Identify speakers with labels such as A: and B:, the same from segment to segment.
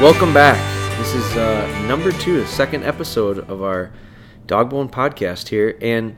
A: Welcome back. This is uh, number two, the second episode of our Dogbone podcast here. And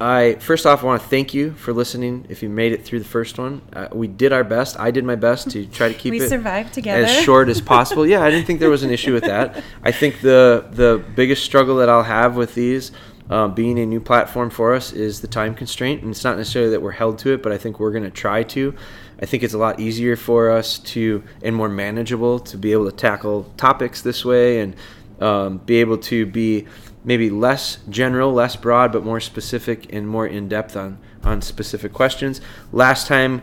A: I first off want to thank you for listening. If you made it through the first one, uh, we did our best. I did my best to try to keep
B: We
A: it
B: survived together.
A: as short as possible. yeah, I didn't think there was an issue with that. I think the the biggest struggle that I'll have with these. Um, being a new platform for us is the time constraint, and it's not necessarily that we're held to it, but I think we're going to try to. I think it's a lot easier for us to and more manageable to be able to tackle topics this way and um, be able to be maybe less general, less broad, but more specific and more in depth on on specific questions. Last time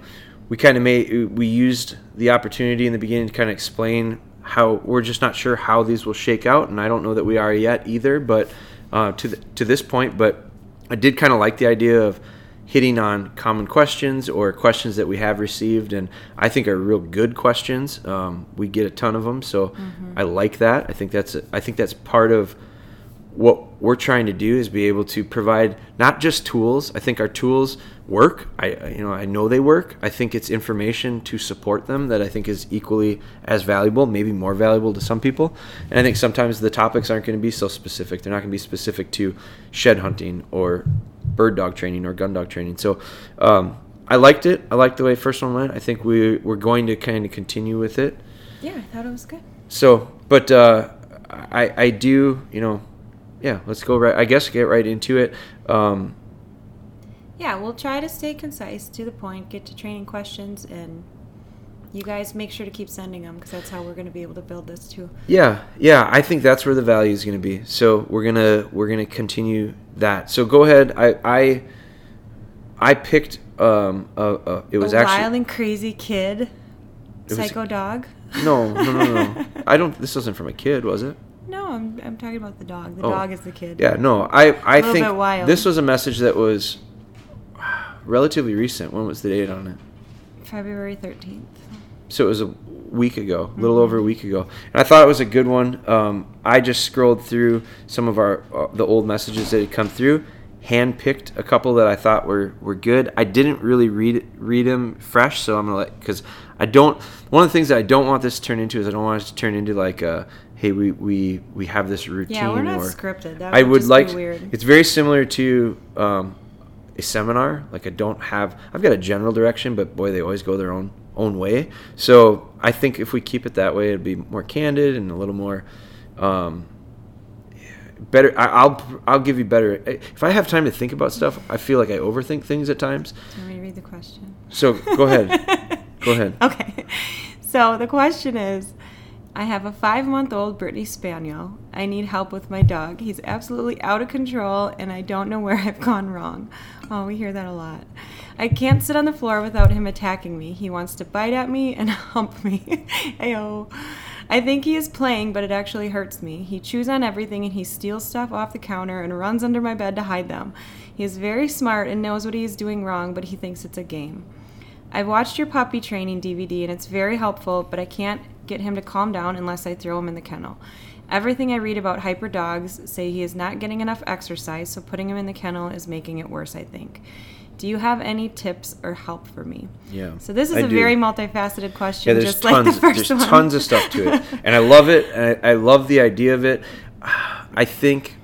A: we kind of made we used the opportunity in the beginning to kind of explain how we're just not sure how these will shake out, and I don't know that we are yet either. But uh, to the, to this point, but I did kind of like the idea of hitting on common questions or questions that we have received, and I think are real good questions. Um, we get a ton of them, so I like that. I think that's I think that's part of what we're trying to do is be able to provide not just tools. I think our tools work. I you know I know they work. I think it's information to support them that I think is equally as valuable, maybe more valuable to some people. And I think sometimes the topics aren't going to be so specific. They're not going to be specific to shed hunting or bird dog training or gun dog training. So um, I liked it. I liked the way first one went. I think we we're going to kind of continue with it.
B: yeah, I thought it was good.
A: So, but uh, I I do you know, yeah. Let's go right. I guess get right into it. Um,
B: Yeah, we'll try to stay concise, to the point, get to training questions, and you guys make sure to keep sending them because that's how we're going to be able to build this too.
A: yeah, yeah. I think that's where the value is going to be. So we're gonna we're gonna continue that. So go ahead. I I I picked um a, a it was
B: a
A: actually
B: wild and crazy kid,
A: was-
B: psycho dog.
A: no no no no. I don't. This wasn't from a kid, was it?
B: No, I'm, I'm talking about the dog. The
A: Oh.
B: dog is the kid.
A: Yeah, no. I I think this was a message that was relatively recent. When was the date on it?
B: February 13th.
A: so it was a week ago, a little over a week ago, and I thought it was a good one. Um, I just scrolled through some of our uh, the old messages that had come through, handpicked a couple that I thought were were good. I didn't really read read them fresh, so I'm gonna let because I don't. One of the things that I don't want this to turn into is I don't want it to turn into like a hey we we we have this routine.
B: Yeah, we're not
A: or,
B: scripted. That
A: I
B: would
A: like.
B: be weird.
A: It's very similar to um, a seminar. Like I don't have. I've got a general direction, but boy, they always go their own own way. So I think if we keep it that way, it'd be more candid and a little more. Um, better I, I'll I'll give you better if I have time to think about stuff I feel like I overthink things at times
B: want me read the question?
A: so go ahead Go ahead.
B: Okay. So the question is I have a five month old Brittany Spaniel. I need help with my dog. He's absolutely out of control and I don't know where I've gone wrong. Oh, we hear that a lot. I can't sit on the floor without him attacking me. He wants to bite at me and hump me. Ayo. I think he is playing, but it actually hurts me. He chews on everything and he steals stuff off the counter and runs under my bed to hide them. He is very smart and knows what he is doing wrong, but he thinks it's a game. I've watched your puppy training DVD and it's very helpful, but I can't get him to calm down unless I throw him in the kennel. Everything I read about hyper dogs say he is not getting enough exercise, so putting him in the kennel is making it worse, I think. Do you have any tips or help for me?
A: Yeah.
B: So this is
A: I
B: a
A: do.
B: very multifaceted question,
A: Yeah,
B: just
A: tons.
B: like the first
A: there's
B: one.
A: tons of stuff to it, and I love it. And I, I love the idea of it. I think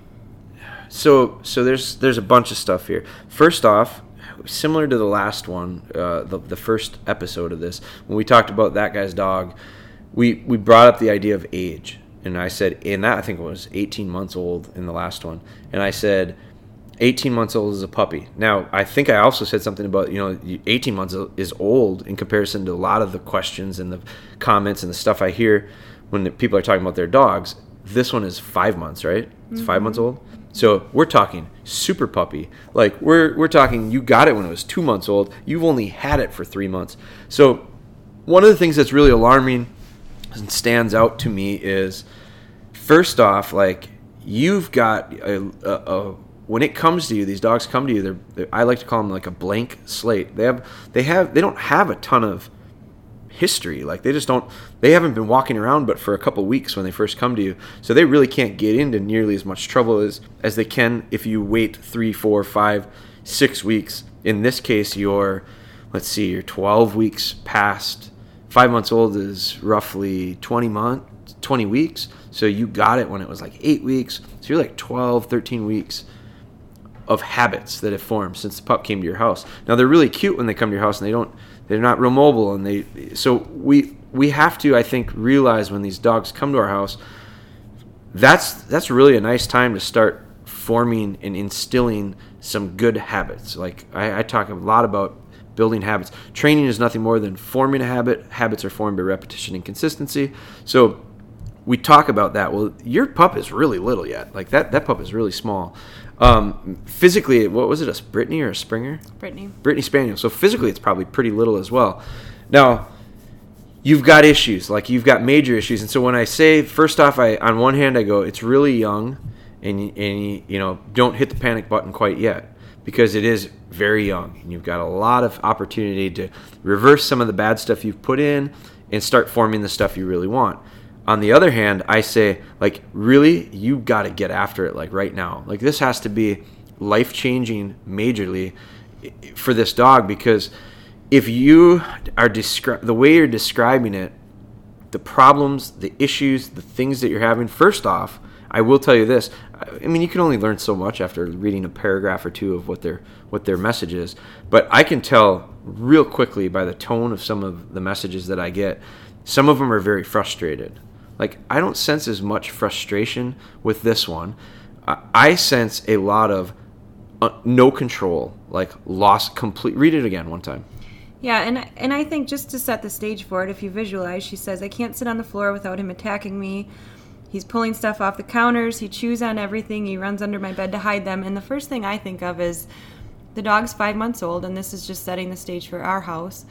A: so. So there's there's a bunch of stuff here. First off, similar to the last one, uh, the the first episode of this, when we talked about that guy's dog, we we brought up the idea of age, and I said, and that I think was 18 months old in the last one, and I said. 18 months old is a puppy. Now, I think I also said something about, you know, 18 months is old in comparison to a lot of the questions and the comments and the stuff I hear when the people are talking about their dogs. This one is five months, right? It's 5 months mm-hmm. old. So we're talking super puppy. Like we're we're talking you got it when it was two months old. You've only had it for three months. So one of the things that's really alarming and stands out to me is first off, like you've got a, a, a when it comes to you, these dogs come to you. They're, they're I like to call them like a blank slate. They have they have they don't have a ton of history. Like they just don't they haven't been walking around but for a couple weeks when they first come to you. So they really can't get into nearly as much trouble as as they can if you wait three, four, five, six weeks. In this case, you're let's see, you're 12 weeks past five months old is roughly 20 month 20 weeks. So you got it when it was like eight weeks. So you're like 12 13 weeks of habits that have formed since the pup came to your house. Now they're really cute when they come to your house and they don't they're not real mobile and they so we we have to i think realize when these dogs come to our house that's that's really a nice time to start forming and instilling some good habits. Like i, I talk a lot about building habits. Training is nothing more than forming a habit. Habits are formed by repetition and consistency. So we talk about that. Well, your pup is really little yet. Like that, that pup is really small. Um, physically, what was it, a Brittany or a Springer?
B: Brittany.
A: Brittany Spaniel. So physically, it's probably pretty little as well. Now, you've got issues, like you've got major issues. And so when I say, first off, I on one hand I go, it's really young, and and you know, don't hit the panic button quite yet because it is very young and you've got a lot of opportunity to reverse some of the bad stuff you've put in and start forming the stuff you really want. On the other hand, I say like really you got to get after it like right now. Like this has to be life-changing majorly for this dog because if you are descri- the way you're describing it, the problems, the issues, the things that you're having first off, I will tell you this. I mean, you can only learn so much after reading a paragraph or two of what their what their message is. But I can tell real quickly by the tone of some of the messages that I get. Some of them are very frustrated. Like I don't sense as much frustration with this one. I sense a lot of uh, no control, like lost complete. Read it again one time.
B: Yeah, and and I think just to set the stage for it, if you visualize, she says, "I can't sit on the floor without him attacking me." He's pulling stuff off the counters. He chews on everything. He runs under my bed to hide them. And the first thing I think of is the dog's five months old, and this is just setting the stage for our house.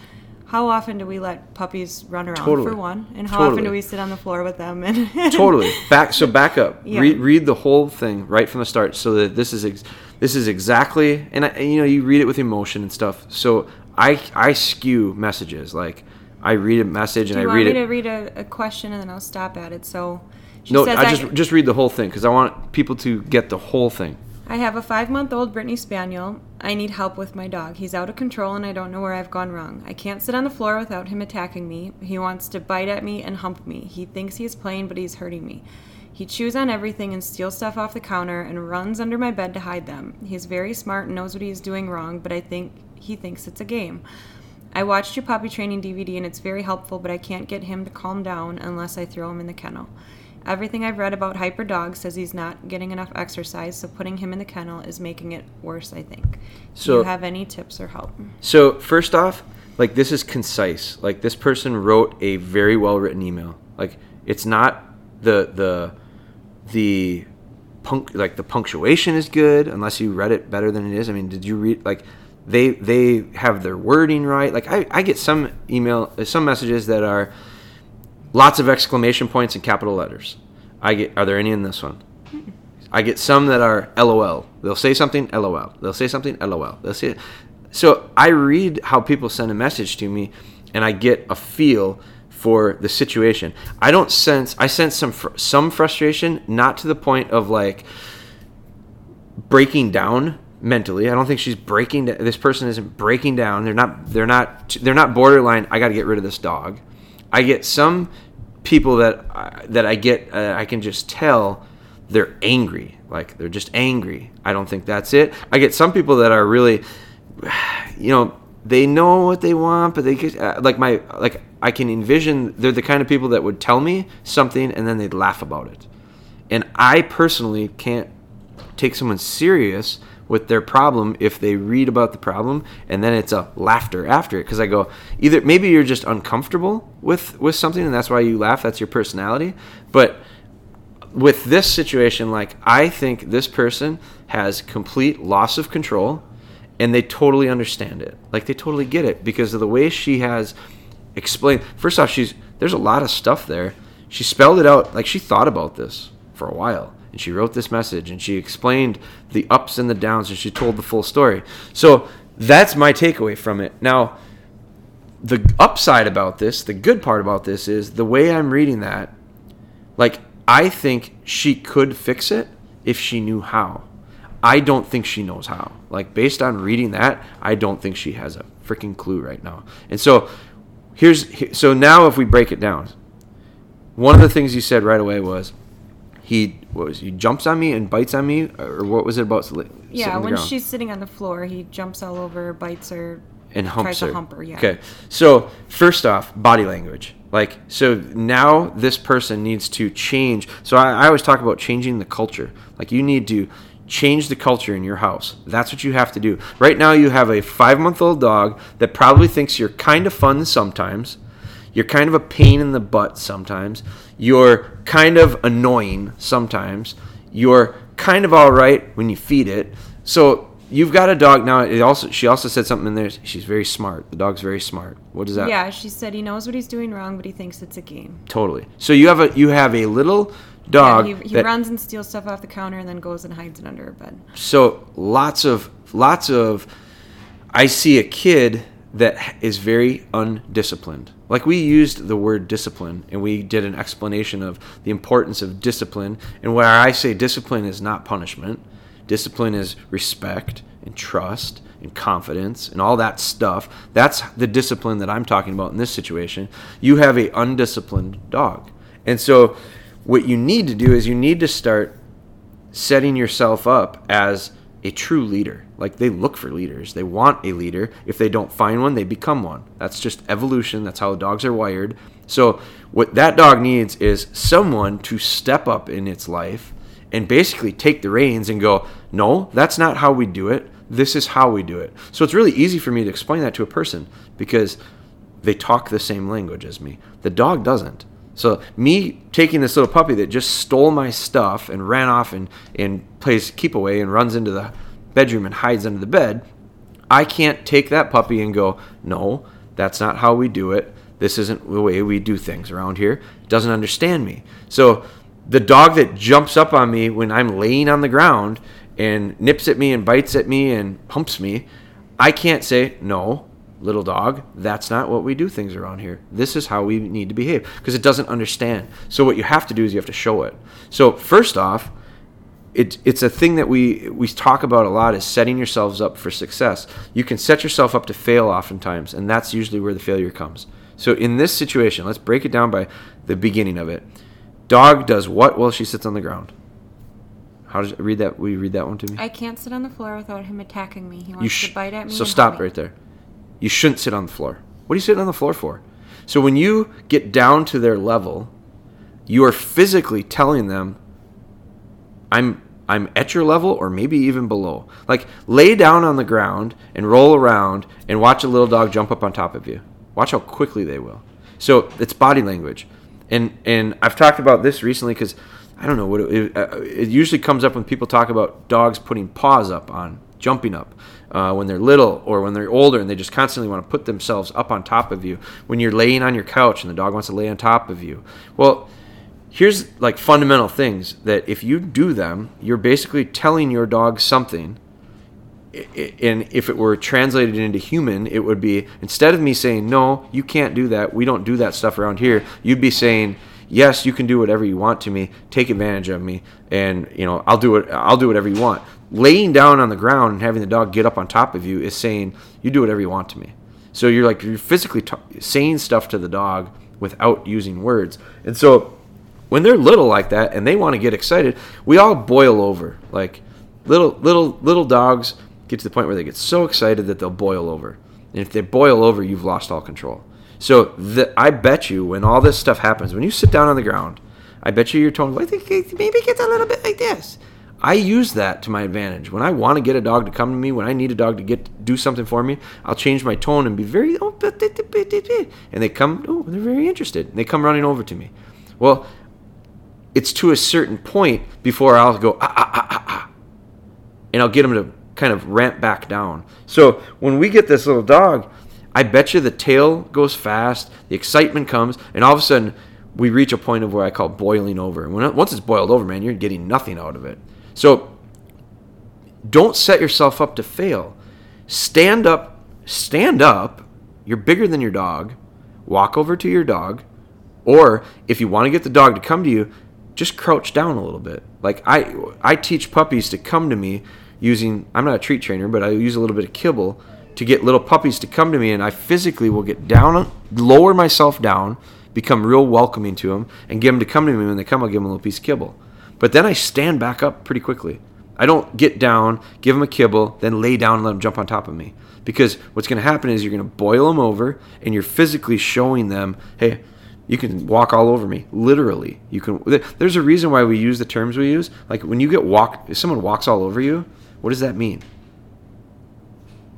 B: How often do we let puppies run around
A: Totally.
B: for one? And how
A: Totally.
B: often do we sit on the floor with them? And
A: totally back so back up
B: Yeah.
A: read, read the whole thing right from the start so that this is ex- this is exactly and, I, and you know you read it with emotion and stuff so i i skew messages like i read a message
B: do
A: and
B: you
A: i
B: want
A: read
B: me
A: it
B: to read a, a question and then I'll stop at it? So she
A: no i just just read the whole thing because i want people to get the whole thing
B: I have a five month old Brittany Spaniel. I need help with my dog. He's out of control and I don't know where I've gone wrong. I can't sit on the floor without him attacking me. He wants to bite at me and hump me. He thinks he's playing, but he's hurting me. He chews on everything and steals stuff off the counter and runs under my bed to hide them. He's very smart and knows what he's doing wrong, but I think he thinks it's a game. I watched your puppy training DVD and it's very helpful, but I can't get him to calm down unless I throw him in the kennel. Everything I've read about hyper Dog says he's not getting enough exercise, so putting him in the kennel is making it worse, I think. Do
A: So-
B: you have any tips or help?
A: so first off like this is concise like this person wrote a very well written email like it's not the the the punk like the punctuation is good unless you read it better than it is i mean did you read like they they have their wording right like i, I get some email some messages that are lots of exclamation points and capital letters i get are there any in this one I get some that are LOL. They'll say something LOL. They'll say something LOL. They'll say It. so I read how people send a message to me and I get a feel for the situation. I don't sense I sense some fr- some frustration not to the point of like breaking down mentally. I don't think she's breaking da- this person isn't breaking down. They're not they're not they're not borderline I got to get rid of this dog. I get some people that I- that I get uh, I can just tell they're angry. Like they're just angry. I don't think that's it. I get some people that are really you know, they know what they want, but they get uh, like my like I can envision they're the kind of people that would tell me something and then they'd laugh about it. And I personally can't take someone serious with their problem if they read about the problem and then it's a laughter after it because i go either maybe you're just uncomfortable with with something and that's why you laugh that's your personality but with this situation like i think this person has complete loss of control and they totally understand it. Like they totally get it because of the way she has explained first off she's there's a lot of stuff there. She spelled it out like she thought about this for a while and she wrote this message and she explained the ups and the downs and she told the full story. So that's my takeaway from it. Now the upside about this the good part about this is the way i'm reading that like i think she could fix it if she knew how. I don't think she knows how. Like based on reading that i don't think she has a freaking clue right now. And so here's so now if we break it down, one of the things you said right away was he what was he jumps on me and bites on me or what was it about?
B: Yeah, when
A: ground?
B: she's sitting on the floor, he jumps all over, bites her,
A: and humps
B: tries
A: her.
B: to hump her. Yeah.
A: Okay. So first off, body language. Like so now this person needs to change. So I, I always talk about changing the culture. Like you need to change the culture in your house. That's what you have to do. Right now you have a five month old dog that probably thinks you're kind of fun sometimes. You're kind of a pain in the butt sometimes. You're kind of annoying sometimes. You're kind of all right when you feed it. So you've got a dog now. It also she also said something in there. She's very smart. The dog's very smart. What is that?
B: Yeah, she said he knows what he's doing wrong, but he thinks it's a game.
A: Totally. So you have a you have a little dog
B: yeah, he, he
A: that
B: runs and steals stuff off the counter and then goes and hides it under her bed.
A: so lots of lots of I see a kid that is very undisciplined. Like we used the word discipline and we did an explanation of the importance of discipline and where I say discipline is not punishment. Discipline is respect and trust and confidence and all that stuff. That's the discipline that I'm talking about in this situation. You have a undisciplined dog. And so what you need to do is you need to start setting yourself up as a true leader. Like they look for leaders. They want a leader. If they don't find one, they become one. That's just evolution. That's how dogs are wired. So what that dog needs is someone to step up in its life and basically take the reins and go, "No, that's not how we do it. This is how we do it." So it's really easy for me to explain that to a person because they talk the same language as me. The dog doesn't. So me taking this little puppy that just stole my stuff and ran off and, and plays keep away and runs into the bedroom and hides under the bed, I can't take that puppy and go, no, that's not how we do it. This isn't the way we do things around here. Doesn't understand me. So the dog that jumps up on me when I'm laying on the ground and nips at me and bites at me and humps me, I can't say, no, little dog, that's not what we do things around here. This is how we need to behave because it doesn't understand. So what you have to do is you have to show it. So first off, it, it's a thing that we we talk about a lot is setting yourselves up for success. You can set yourself up to fail oftentimes, and that's usually where the failure comes. So in this situation, let's break it down by the beginning of it. Dog does what while she sits on the ground? How does read that? Will you read that one to me?
B: I can't sit on the floor without him attacking me. He wants
A: You sh-
B: to bite at me.
A: So stop right there. You shouldn't sit on the floor. What are you sitting on the floor for? So when you get down to their level, you are physically telling them, "I'm I'm at your level, or maybe even below." Like lay down on the ground and roll around and watch a little dog jump up on top of you. Watch how quickly they will. So it's body language, and and I've talked about this recently because I don't know what it, it, uh, it usually comes up when people talk about dogs putting paws up on jumping up uh, when they're little or when they're older and they just constantly want to put themselves up on top of you when you're laying on your couch and the dog wants to lay on top of you well here's like fundamental things that if you do them you're basically telling your dog something. And if it were translated into human it would be instead of me saying no you can't do that. We don't do that stuff around here you'd be saying yes you can do whatever you want to me. Take advantage of me. And you know i'll do it i'll do whatever you want. Laying down on the ground and having the dog get up on top of you is saying you do whatever you want to me. So you're like you're physically t- saying stuff to the dog without using words. And so when they're little like that and they want to get excited, we all boil over. Like little little little dogs get to the point where they get so excited that they'll boil over. And if they boil over, you've lost all control. So the, I bet you when all this stuff happens, when you sit down on the ground, I bet you your tone I think it maybe gets a little bit like this. I use that to my advantage. When I want to get a dog to come to me, when I need a dog to get do something for me, I'll change my tone and be very oh, but- but- but- but- but," and they come oh they're very interested. And they come running over to me. Well, it's to a certain point before I'll go ah ah ah ah ah, and I'll get them to kind of ramp back down. So when we get this little dog, I bet you the tail goes fast, the excitement comes, and all of a sudden we reach a point of where I call boiling over. And when once it's boiled over, man, you're getting nothing out of it. So don't set yourself up to fail. Stand up, stand up. You're bigger than your dog. Walk over to your dog. Or if you want to get the dog to come to you, just crouch down a little bit. Like I I teach puppies to come to me using I'm not a treat trainer, but I use a little bit of kibble to get little puppies to come to me, and I physically will get down, lower myself down, become real welcoming to them, and get them to come to me. When they come, I'll give them a little piece of kibble. But then I stand back up pretty quickly. I don't get down, give them a kibble, then lay down and let them jump on top of me. Because what's going to happen is you're going to boil them over, and you're physically showing them, hey, you can walk all over me. Literally, you can. There's a reason why we use the terms we use. Like when you get walked, if someone walks all over you, what does that mean?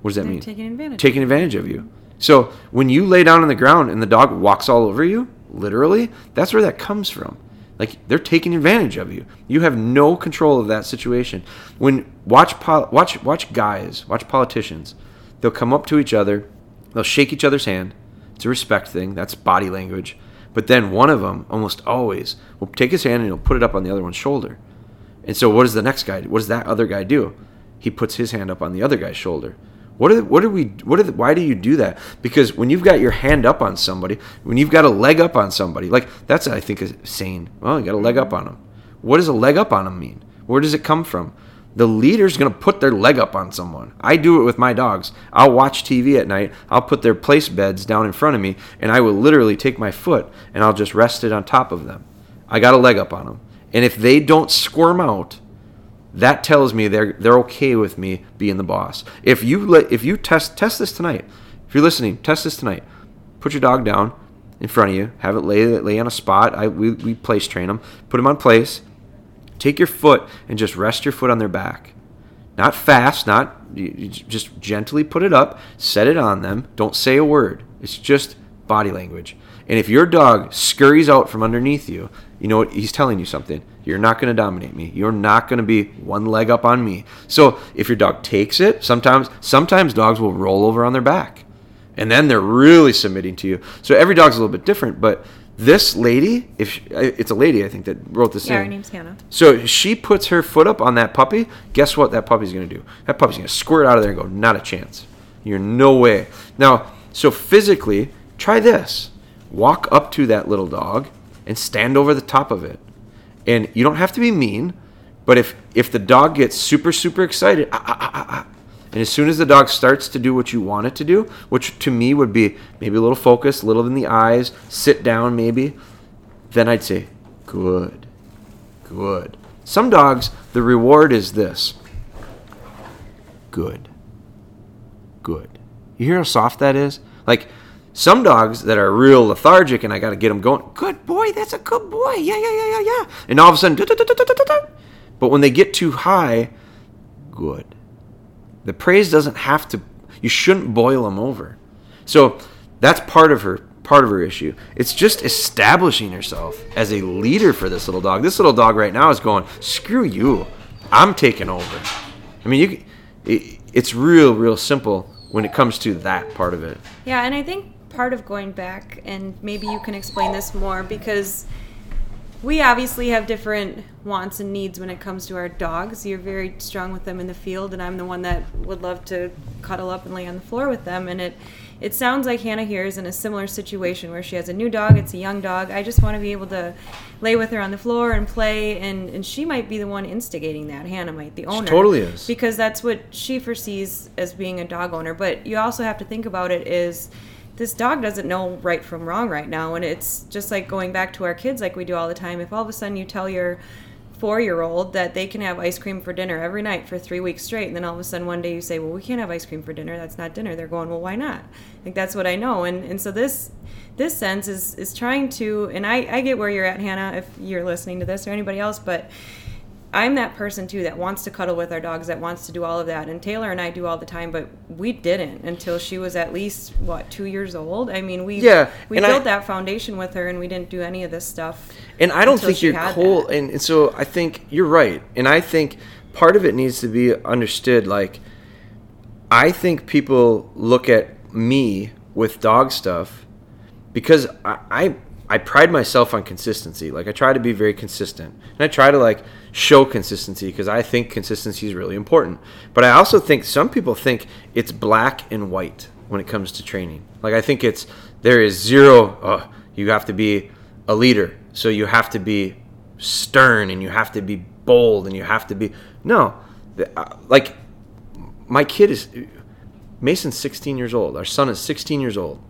A: What does that
B: They're
A: mean?
B: taking advantage.
A: Taking advantage of you. So when you lay down on the ground and the dog walks all over you, literally, that's where that comes from. Like they're taking advantage of you. You have no control of that situation. When watch pol- watch watch guys, watch politicians. They'll come up to each other, they'll shake each other's hand. It's a respect thing. That's body language. But then one of them almost always will take his hand and he'll put it up on the other one's shoulder. And so what does the next guy? What does that other guy do? He puts his hand up on the other guy's shoulder. What are what are we? What are the, why do you do that? Because when you've got your hand up on somebody, when you've got a leg up on somebody, like that's I think is sane. Well, you got a leg up on them. What does a leg up on them mean? Where does it come from? The leader's gonna put their leg up on someone. I do it with my dogs. I'll watch TV at night. I'll put their place beds down in front of me, and I will literally take my foot and I'll just rest it on top of them. I got a leg up on them, and if they don't squirm out, that tells me they're they're okay with me being the boss. If you let if you test test this tonight, if you're listening, test this tonight. Put your dog down in front of you. Have it lay lay on a spot. I we, we place train them. Put them on place. Take your foot and just rest your foot on their back. Not fast, not you, just gently put it up. Set it on them. Don't say a word. It's just body language. And if your dog scurries out from underneath you, you know what? He's telling you something. You're not going to dominate me. You're not going to be one leg up on me. So if your dog takes it, sometimes sometimes dogs will roll over on their back, and then they're really submitting to you. So every dog's a little bit different. But this lady, if she, it's a lady, I think that wrote this
B: Yeah, her name's Hannah.
A: So if she puts her foot up on that puppy. Guess what? That puppy's going to do. That puppy's going to squirt out of there and go, not a chance. You're no way. Now, so physically, try this. Walk up to that little dog and stand over the top of it. And you don't have to be mean, but if if the dog gets super super excited, ah, ah, ah, ah, ah, and as soon as the dog starts to do what you want it to do, which to me would be maybe a little focus, a little in the eyes, sit down maybe, then I'd say, good, good. Some dogs, the reward is this. Good. Good. You hear how soft that is? Like some dogs that are real lethargic and I got to get them going. Good boy, that's a good boy. Yeah, yeah, yeah, yeah, yeah. And all of a sudden, but when they get too high, good. The praise doesn't have to. You shouldn't boil them over. So that's part of her part of her issue. It's just establishing herself as a leader for this little dog. This little dog right now is going, "Screw you, I'm taking over." I mean, you. It, it's real, real simple when it comes to that part of it.
B: Yeah, and I think part of going back, and maybe you can explain this more because we obviously have different wants and needs when it comes to our dogs. You're very strong with them in the field, and I'm the one that would love to cuddle up and lay on the floor with them. And it it sounds like Hannah here is in a similar situation where she has a new dog. It's a young dog. I just want to be able to lay with her on the floor and play, and and she might be the one instigating that. Hannah might, the owner,
A: totally is.
B: because that's what she foresees as being a dog owner. But you also have to think about it is this dog doesn't know right from wrong right now and it's just like going back to our kids like we do all the time. If all of a sudden you tell your four year old that they can have ice cream for dinner every night for three weeks straight and then all of a sudden one day you say well we can't have ice cream for dinner. That's not dinner. They're going well why not? Like that's what i know. And and so this this sense is is trying to and i i get where you're at hannah if you're listening to this or anybody else but I'm that person too that wants to cuddle with our dogs, that wants to do all of that. And Taylor and I do all the time, but we didn't until she was at least what two years old. I mean, we
A: Yeah,
B: we built
A: I-
B: that foundation with her, and we didn't do any of this stuff.
A: And I don't think you're cold. And, and so I think you're right. And I think part of it needs to be understood. Like, I think people look at me with dog stuff because I, I I pride myself on consistency. Like I try to be very consistent, and I try to like show consistency because I think consistency is really important. But I also think some people think it's black and white when it comes to training. Like I think it's there is zero. Uh, you have to be a leader, so you have to be stern and you have to be bold and you have to be no. uh, Like my kid is Mason's 16 years old. Our son is 16 years old.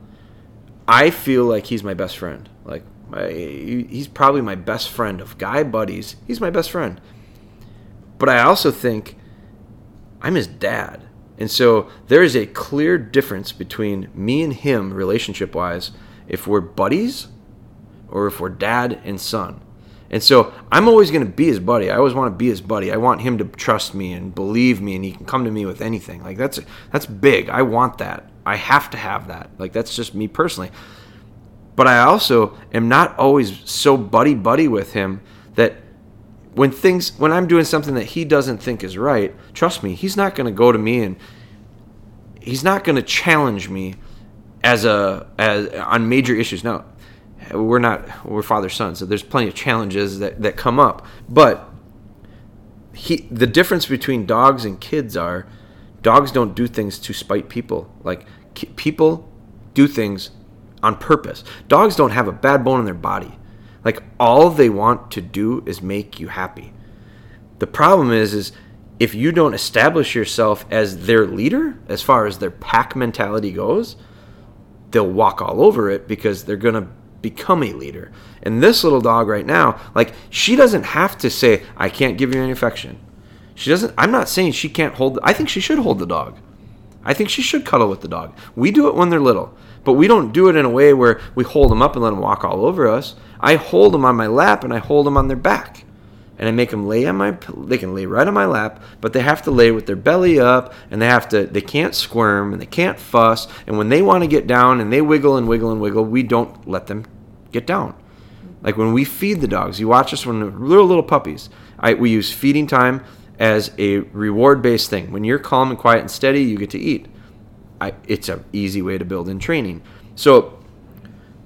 A: I feel like he's my best friend. Like he's probably my best friend of guy buddies. He's my best friend. But I also think I'm his dad. And so there is a clear difference between me and him relationship wise if we're buddies or if we're dad and son. And so I'm always going to be his buddy. I always want to be his buddy. I want him to trust me and believe me and he can come to me with anything. Like that's that's big. I want that. I have to have that. Like that's just me personally. But I also am not always so buddy buddy with him that when things when I'm doing something that he doesn't think is right, trust me, he's not going to go to me and he's not going to challenge me as a as on major issues. Now, we're not we're father son, so there's plenty of challenges that that come up. But he the difference between dogs and kids are dogs don't do things to spite people. Like people do things on purpose. Dogs don't have a bad bone in their body. Like all they want to do is make you happy. The problem is is if you don't establish yourself as their leader as far as their pack mentality goes, they'll walk all over it because they're going to become a leader. And this little dog right now, like she doesn't have to say I can't give you any affection. She doesn't I'm not saying she can't hold I think she should hold the dog. I think she should cuddle with the dog. We do it when they're little, but we don't do it in a way where we hold them up and let them walk all over us. I hold them on my lap and I hold them on their back. And I make them lay on my they can lay right on my lap, but they have to lay with their belly up and they have to they can't squirm and they can't fuss. And when they want to get down and they wiggle and wiggle and wiggle, we don't let them get down. Like when we feed the dogs, you watch us when they're little little puppies. I, we use feeding time as a reward based thing. When you're calm and quiet and steady, you get to eat. I, it's an easy way to build in training. So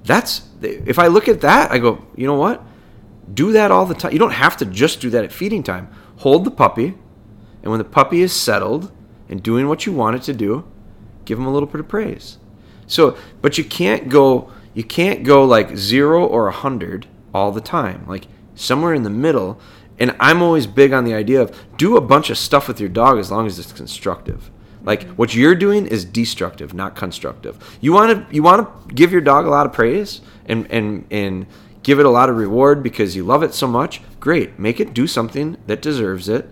A: that's if I look at that, I go, you know what? Do that all the time. You don't have to just do that at feeding time. Hold the puppy, and when the puppy is settled and doing what you want it to do, give them a little bit of praise. So, but you can't go you can't go like 0 or a 100 all the time. Like somewhere in the middle, and I'm always big on the idea of do a bunch of stuff with your dog as long as it's constructive. Like what you're doing is destructive, not constructive. You want to you want to give your dog a lot of praise and and and give it a lot of reward because you love it so much. Great, make it do something that deserves it,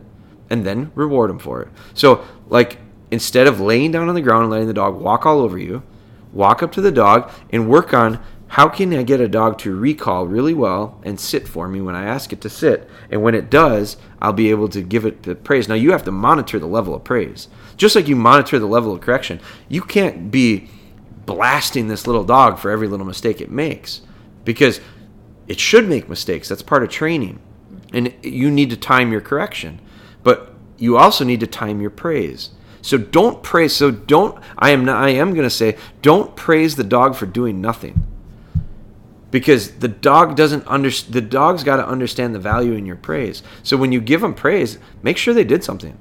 A: and then reward him for it. So like instead of laying down on the ground and letting the dog walk all over you, walk up to the dog and work on how can I get a dog to recall really well and sit for me when I ask it to sit? And when it does, I'll be able to give it the praise. Now, you have to monitor the level of praise. Just like you monitor the level of correction, you can't be blasting this little dog for every little mistake it makes because it should make mistakes. That's part of training. And you need to time your correction. But you also need to time your praise. So don't praise. So don't. I am. I am going to say, don't praise the dog for doing nothing because the dog doesn't understand the dog's got to understand the value in your praise so when you give them praise make sure they did something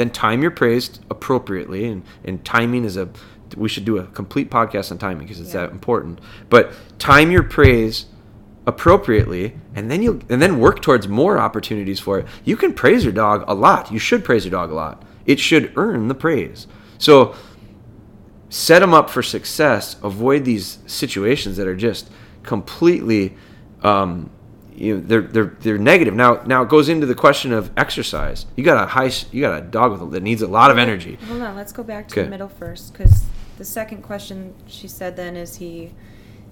A: then time your praise appropriately and, and timing is a we should do a complete podcast on timing because it's yeah. that important. But time your praise appropriately and then you and then work towards more opportunities for it. You can praise your dog a lot. You should praise your dog a lot. It should earn the praise. So set them up for success. Avoid these situations that are just completely um, you know, they're they're they're negative. Now now it goes into the question of exercise. You got a high you got a dog with, that needs a lot of energy.
B: Hold on, let's go back to okay. the middle first because the second question she said then is he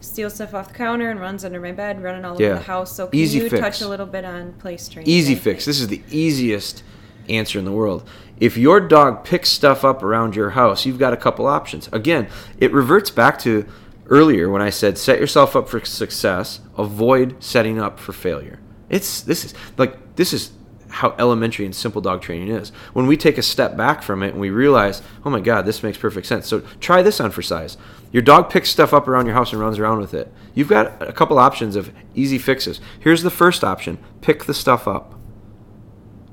B: steals stuff off the counter and runs under my bed, running all yeah. over the house. So can Easy you fix. touch a little bit on place training?
A: Easy fix. This is the easiest answer in the world. If your dog picks stuff up around your house, you've got a couple options. Again, it reverts back to earlier when I said set yourself up for success, avoid setting up for failure. It's this is like this is how elementary and simple dog training is. When we take a step back from it and we realize, oh my God, this makes perfect sense. So try this on for size. Your dog picks stuff up around your house and runs around with it. You've got a couple options of easy fixes. Here's the first option pick the stuff up.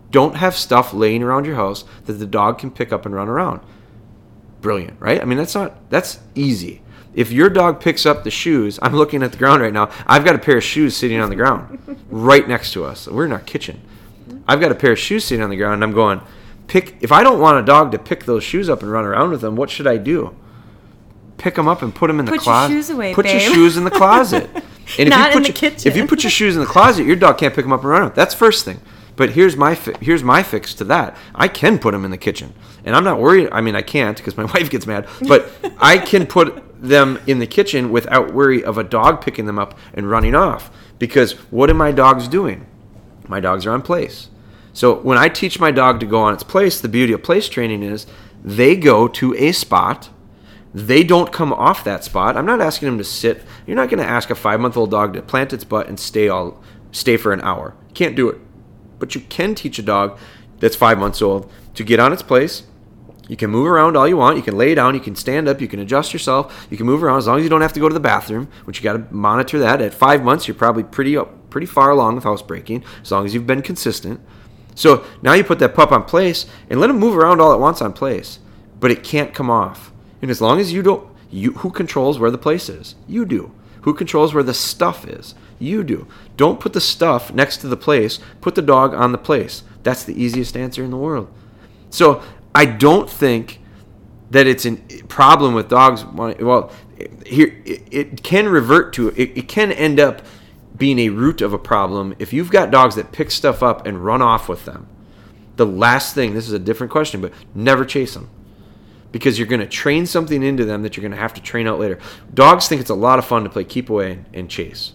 A: Don't have stuff laying around your house that the dog can pick up and run around. Brilliant, right? I mean, that's not, that's easy if your dog picks up the shoes, I'm looking at the ground right now. I've got a pair of shoes sitting on the ground right next to us. We're in our kitchen. I've got a pair of shoes sitting on the ground, and I'm going, pick if I don't want a dog to pick those shoes up and run around with them, what should I do? Pick them up and put them in the closet.
B: Put your shoes away,
A: put your shoes in the closet. And
B: Not
A: if you
B: in
A: put
B: the
A: your,
B: kitchen.
A: If you put your shoes in the closet, your dog can't pick them up and run. Around. That's first thing. But here's my fi- here's my fix to that. I can put them in the kitchen, and I'm not worried. I mean, I can't because my wife gets mad. But I can put them in the kitchen without worry of a dog picking them up and running off. Because what are my dogs doing? My dogs are on place. So when I teach my dog to go on its place, the beauty of place training is they go to a spot. They don't come off that spot. I'm not asking them to sit. You're not going to ask a five month old dog to plant its butt and stay all stay for an hour. Can't do it. But you can teach a dog that's five months old to get on its place. You can move around all you want. You can lay down. You can stand up. You can adjust yourself. You can move around as long as you don't have to go to the bathroom, which you got to monitor that. At five months, you're probably pretty pretty far along with housebreaking, as long as you've been consistent. So now you put that pup on place and let him move around all at once on place, but it can't come off. And as long as you don't, you who controls where the place is? You do. Who controls where the stuff is? You do. Don't put the stuff next to the place. Put the dog on the place. That's the easiest answer in the world. So I don't think that it's a problem with dogs. Well, here it, it can revert to it, it can end up being a root of a problem if you've got dogs that pick stuff up and run off with them. The last thing, this is a different question, but never chase them because you're going to train something into them that you're going to have to train out later. Dogs think it's a lot of fun to play keep away and chase,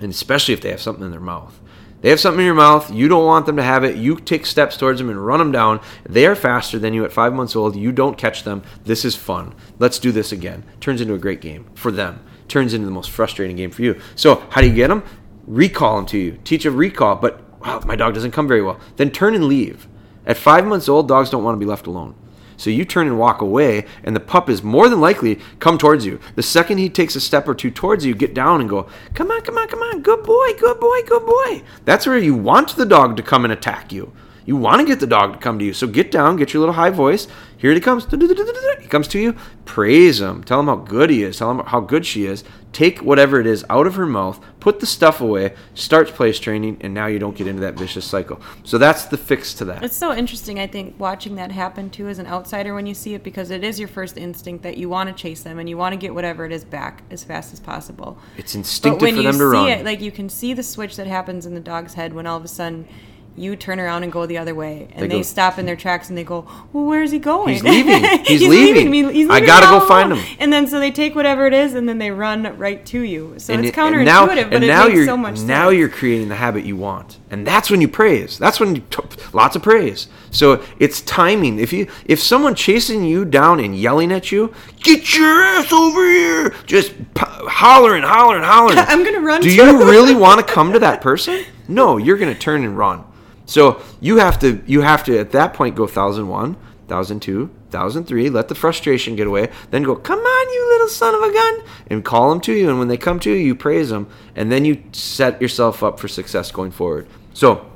A: and especially if they have something in their mouth. They have something in your mouth. You don't want them to have it. You take steps towards them and run them down. They are faster than you at five months old. You don't catch them. This is fun. Let's do this again. Turns into a great game for them. Turns into the most frustrating game for you. So how do you get them? Recall them to you. Teach a recall. But wow, my dog doesn't come very well. Then turn and leave. At five months old, dogs don't want to be left alone. So you turn and walk away, and the pup is more than likely come towards you. The second he takes a step or two towards you, get down and go, "Come on, come on, come on, good boy, good boy, good boy." That's where you want the dog to come and attack you. You want to get the dog to come to you. So get down, get your little high voice. Here he comes. He comes to you. Praise him. Tell him how good he is. Tell him how good she is. Take whatever it is out of her mouth. Put the stuff away. Start place training, and now you don't get into that vicious cycle. So that's the fix to that.
B: It's so interesting, I think, watching that happen too as an outsider when you see it because it is your first instinct that you want to chase them and you want to get whatever it is back as fast as possible.
A: It's
B: But
A: instinctive
B: when
A: for
B: you
A: them
B: see
A: to run.
B: it, like you can see the switch that happens in the dog's head when all of a sudden you turn around and go the other way, and
A: They
B: they,
A: go-
B: stop in their tracks and they go, "Well, where is he going?
A: He's leaving. He's leaving.
B: me- he's
A: I gotta go find him.
B: And then so they take whatever it is, and then they run right to you. So
A: and
B: it's
A: it-
B: counterintuitive,
A: now,
B: but it
A: now
B: makes so much sense.
A: now you're creating the habit you want and that's when you praise that's when you t- lots of praise so it's timing if you if someone chasing you down and yelling at you get your ass over here just p- hollering hollering hollering
B: I'm gonna run
A: do you really want to come to that person no you're gonna turn and run so you have to you have to at that point go 1001 1002 1003 let the frustration get away then go come on you little son of a gun and call them to you and when they come to you you praise them and then you set yourself up for success going forward. So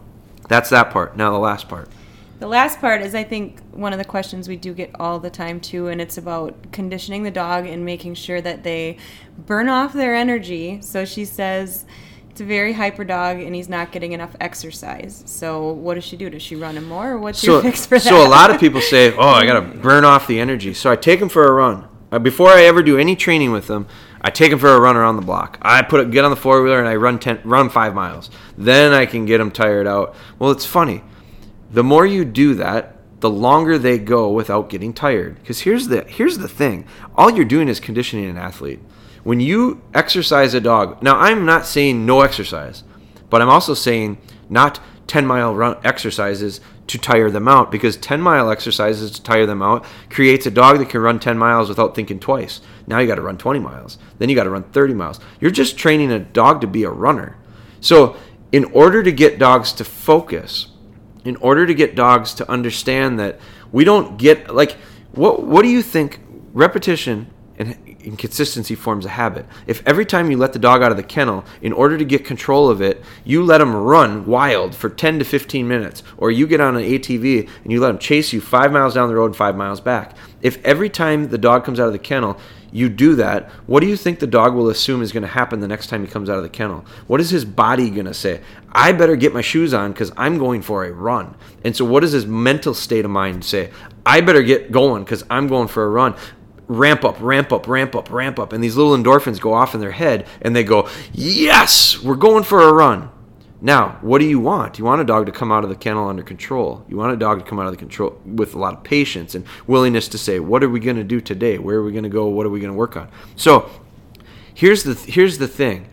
A: that's that part. Now the last part.
B: The last part is, I think, one of the questions we do get all the time too, and it's about conditioning the dog and making sure that they burn off their energy. So she says it's a very hyper dog and he's not getting enough exercise. So what does she do? Does she run him more, or what's
A: so,
B: your fix for that?
A: so a lot of people say oh i gotta burn off the energy. So i take him for a run. Uh, before i ever do any training with them i take him for a run around the block. I put it, get on the four-wheeler and i run 10 run five miles. Then i can get them tired out. Well it's funny. The more you do that the longer they go without getting tired. Because here's the here's the thing. All you're doing is conditioning an athlete when you exercise a dog now i'm not saying no exercise but i'm also saying not 10 mile run exercises to tire them out because 10 mile exercises to tire them out creates a dog that can run 10 miles without thinking twice. Now you got to run 20 miles then you got to run 30 miles. You're just training a dog to be a runner. So in order to get dogs to focus in order to get dogs to understand that we don't get like what what do you think repetition and forms a habit if every time you let the dog out of the kennel in order to get control of it you let him run wild for 10 to 15 minutes or you get on an atv and you let him chase you five miles down the road and five miles back if every time the dog comes out of the kennel you do that, what do you think the dog will assume is going to happen the next time he comes out of the kennel? What is his body going to say? I better get my shoes on because I'm going for a run. And so, what does his mental state of mind say? I better get going because I'm going for a run. Ramp up, ramp up, ramp up, ramp up. And these little endorphins go off in their head and they go, Yes, we're going for a run. Now, what do you want? You want a dog to come out of the kennel under control. You want a dog to come out of the control with a lot of patience and willingness to say, "What are we going to do today? Where are we going to go? What are we going to work on?" So, here's the here's the thing.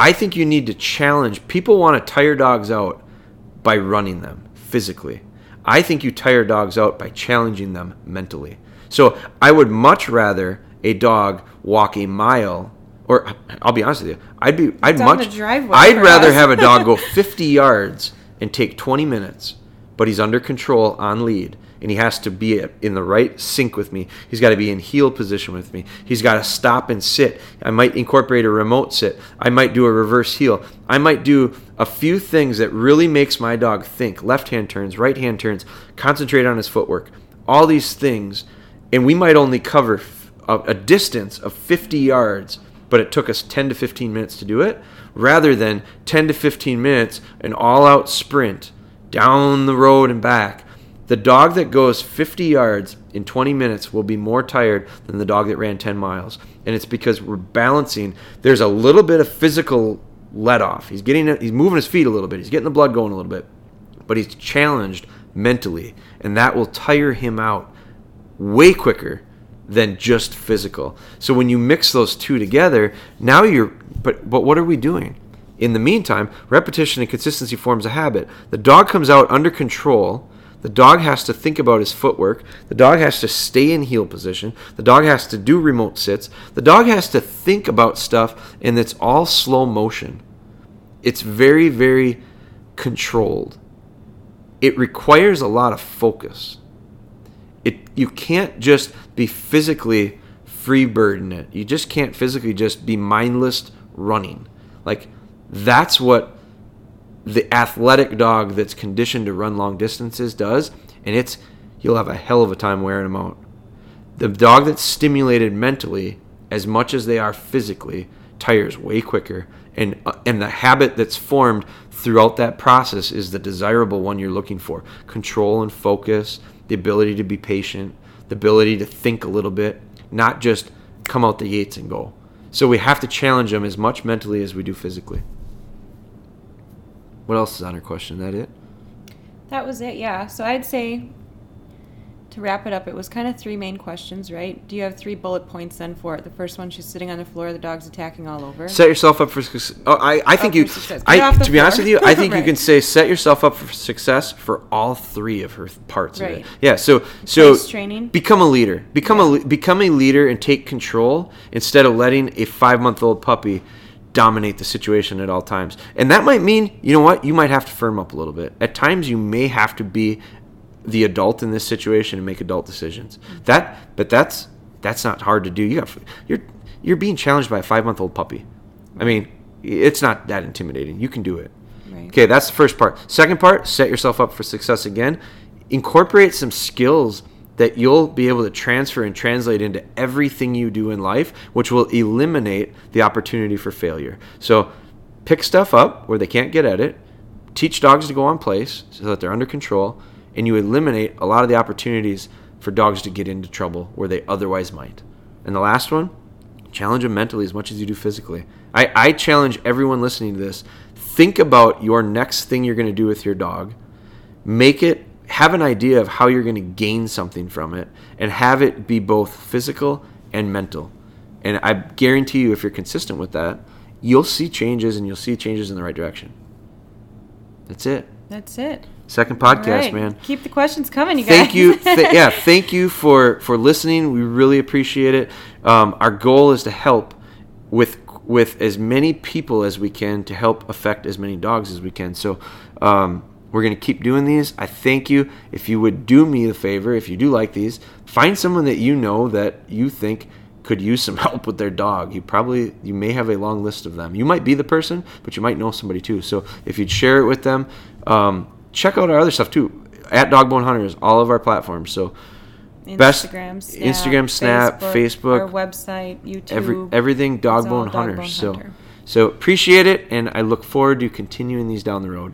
A: I think you need to challenge. People want to tire dogs out by running them physically. I think you tire dogs out by challenging them mentally. So, I would much rather a dog walk a mile or I'll be honest with you, I'd be I'd
B: Down
A: much I'd rather
B: us.
A: have a dog go 50 yards and take 20 minutes, but he's under control on lead and he has to be in the right sync with me. He's got to be in heel position with me. He's got to stop and sit. I might incorporate a remote sit. I might do a reverse heel. I might do a few things that really makes my dog think. Left-hand turns, right-hand turns, concentrate on his footwork. All these things and we might only cover a distance of 50 yards but it took us 10 to 15 minutes to do it rather than 10 to 15 minutes an all-out sprint down the road and back. The dog that goes 50 yards in 20 minutes will be more tired than the dog that ran 10 miles. And it's because we're balancing there's a little bit of physical let off he's getting he's moving his feet a little bit he's getting the blood going a little bit but he's challenged mentally and that will tire him out way quicker than just physical. So when you mix those two together, now you're but but what are we doing? In the meantime, repetition and consistency forms a habit. The dog comes out under control. The dog has to think about his footwork. The dog has to stay in heel position. The dog has to do remote sits. The dog has to think about stuff, and it's all slow motion. It's very, very controlled. It requires a lot of focus it you can't just be physically free birding it. You just can't physically just be mindless running. Like that's what the athletic dog that's conditioned to run long distances does, and it's you'll have a hell of a time wearing them out. The dog that's stimulated mentally as much as they are physically tires way quicker and uh, and the habit that's formed throughout that process is the desirable one you're looking for. Control and focus, the ability to be patient, the ability to think a little bit, not just come out the gates and go. So we have to challenge them as much mentally as we do physically. What else is on her question? That it?
B: That was it, yeah. So I'd say to wrap it up, it was kind of three main questions, right? Do you have three bullet points then for it? The first one, she's sitting on the floor, the dog's attacking all over.
A: Set yourself up for success. Oh, I, I think
B: Oh,
A: you.
B: for success. Get
A: I, to be honest with you, I think you can say set yourself up for success for all three of her parts of it. Yeah. So so
B: Place training.
A: become a leader. Become a become a leader and take control instead of letting a five month old puppy dominate the situation at all times. And that might mean you know what you might have to firm up a little bit. At times you may have to be the adult in this situation and make adult decisions. That but that's that's not hard to do. You got you're you're being challenged by a five month old puppy. I mean, it's not that intimidating. You can do it.
B: Right.
A: Okay, that's the first part. Second part, set yourself up for success again. Incorporate some skills that you'll be able to transfer and translate into everything you do in life, which will eliminate the opportunity for failure. So, pick stuff up where they can't get at it. Teach dogs to go on place so that they're under control, and you eliminate a lot of the opportunities for dogs to get into trouble where they otherwise might. And the last one, challenge them mentally as much as you do physically. I, I challenge everyone listening to this think about your next thing you're going to do with your dog. Make it, have an idea of how you're going to gain something from it, and have it be both physical and mental. And I guarantee you, if you're consistent with that, you'll see changes and you'll see changes in the right direction. That's it.
B: That's it.
A: Second podcast,
B: right.
A: man.
B: Keep the questions coming, you guys.
A: thank you. th- yeah thank you for for listening. We really appreciate it. Um, our goal is to help with with as many people as we can to help affect as many dogs as we can. So um, we're going to keep doing these. I thank you. If you would do me the favor if you do like these find someone that you know that you think could use some help with their dog. You probably you may have a long list of them. You might be the person but you might know somebody too. So if you'd share it with them um, check out our other stuff too at Dogbone Hunters, all of our platforms. So Best-
B: Instagram, Snap,
A: Instagram, Snap, Facebook,
B: our website, YouTube.
A: Every, everything Dogbone
B: all
A: Hunter.
B: Dogbone
A: So,
B: Hunter.
A: so appreciate it, and I look forward to continuing these down the road.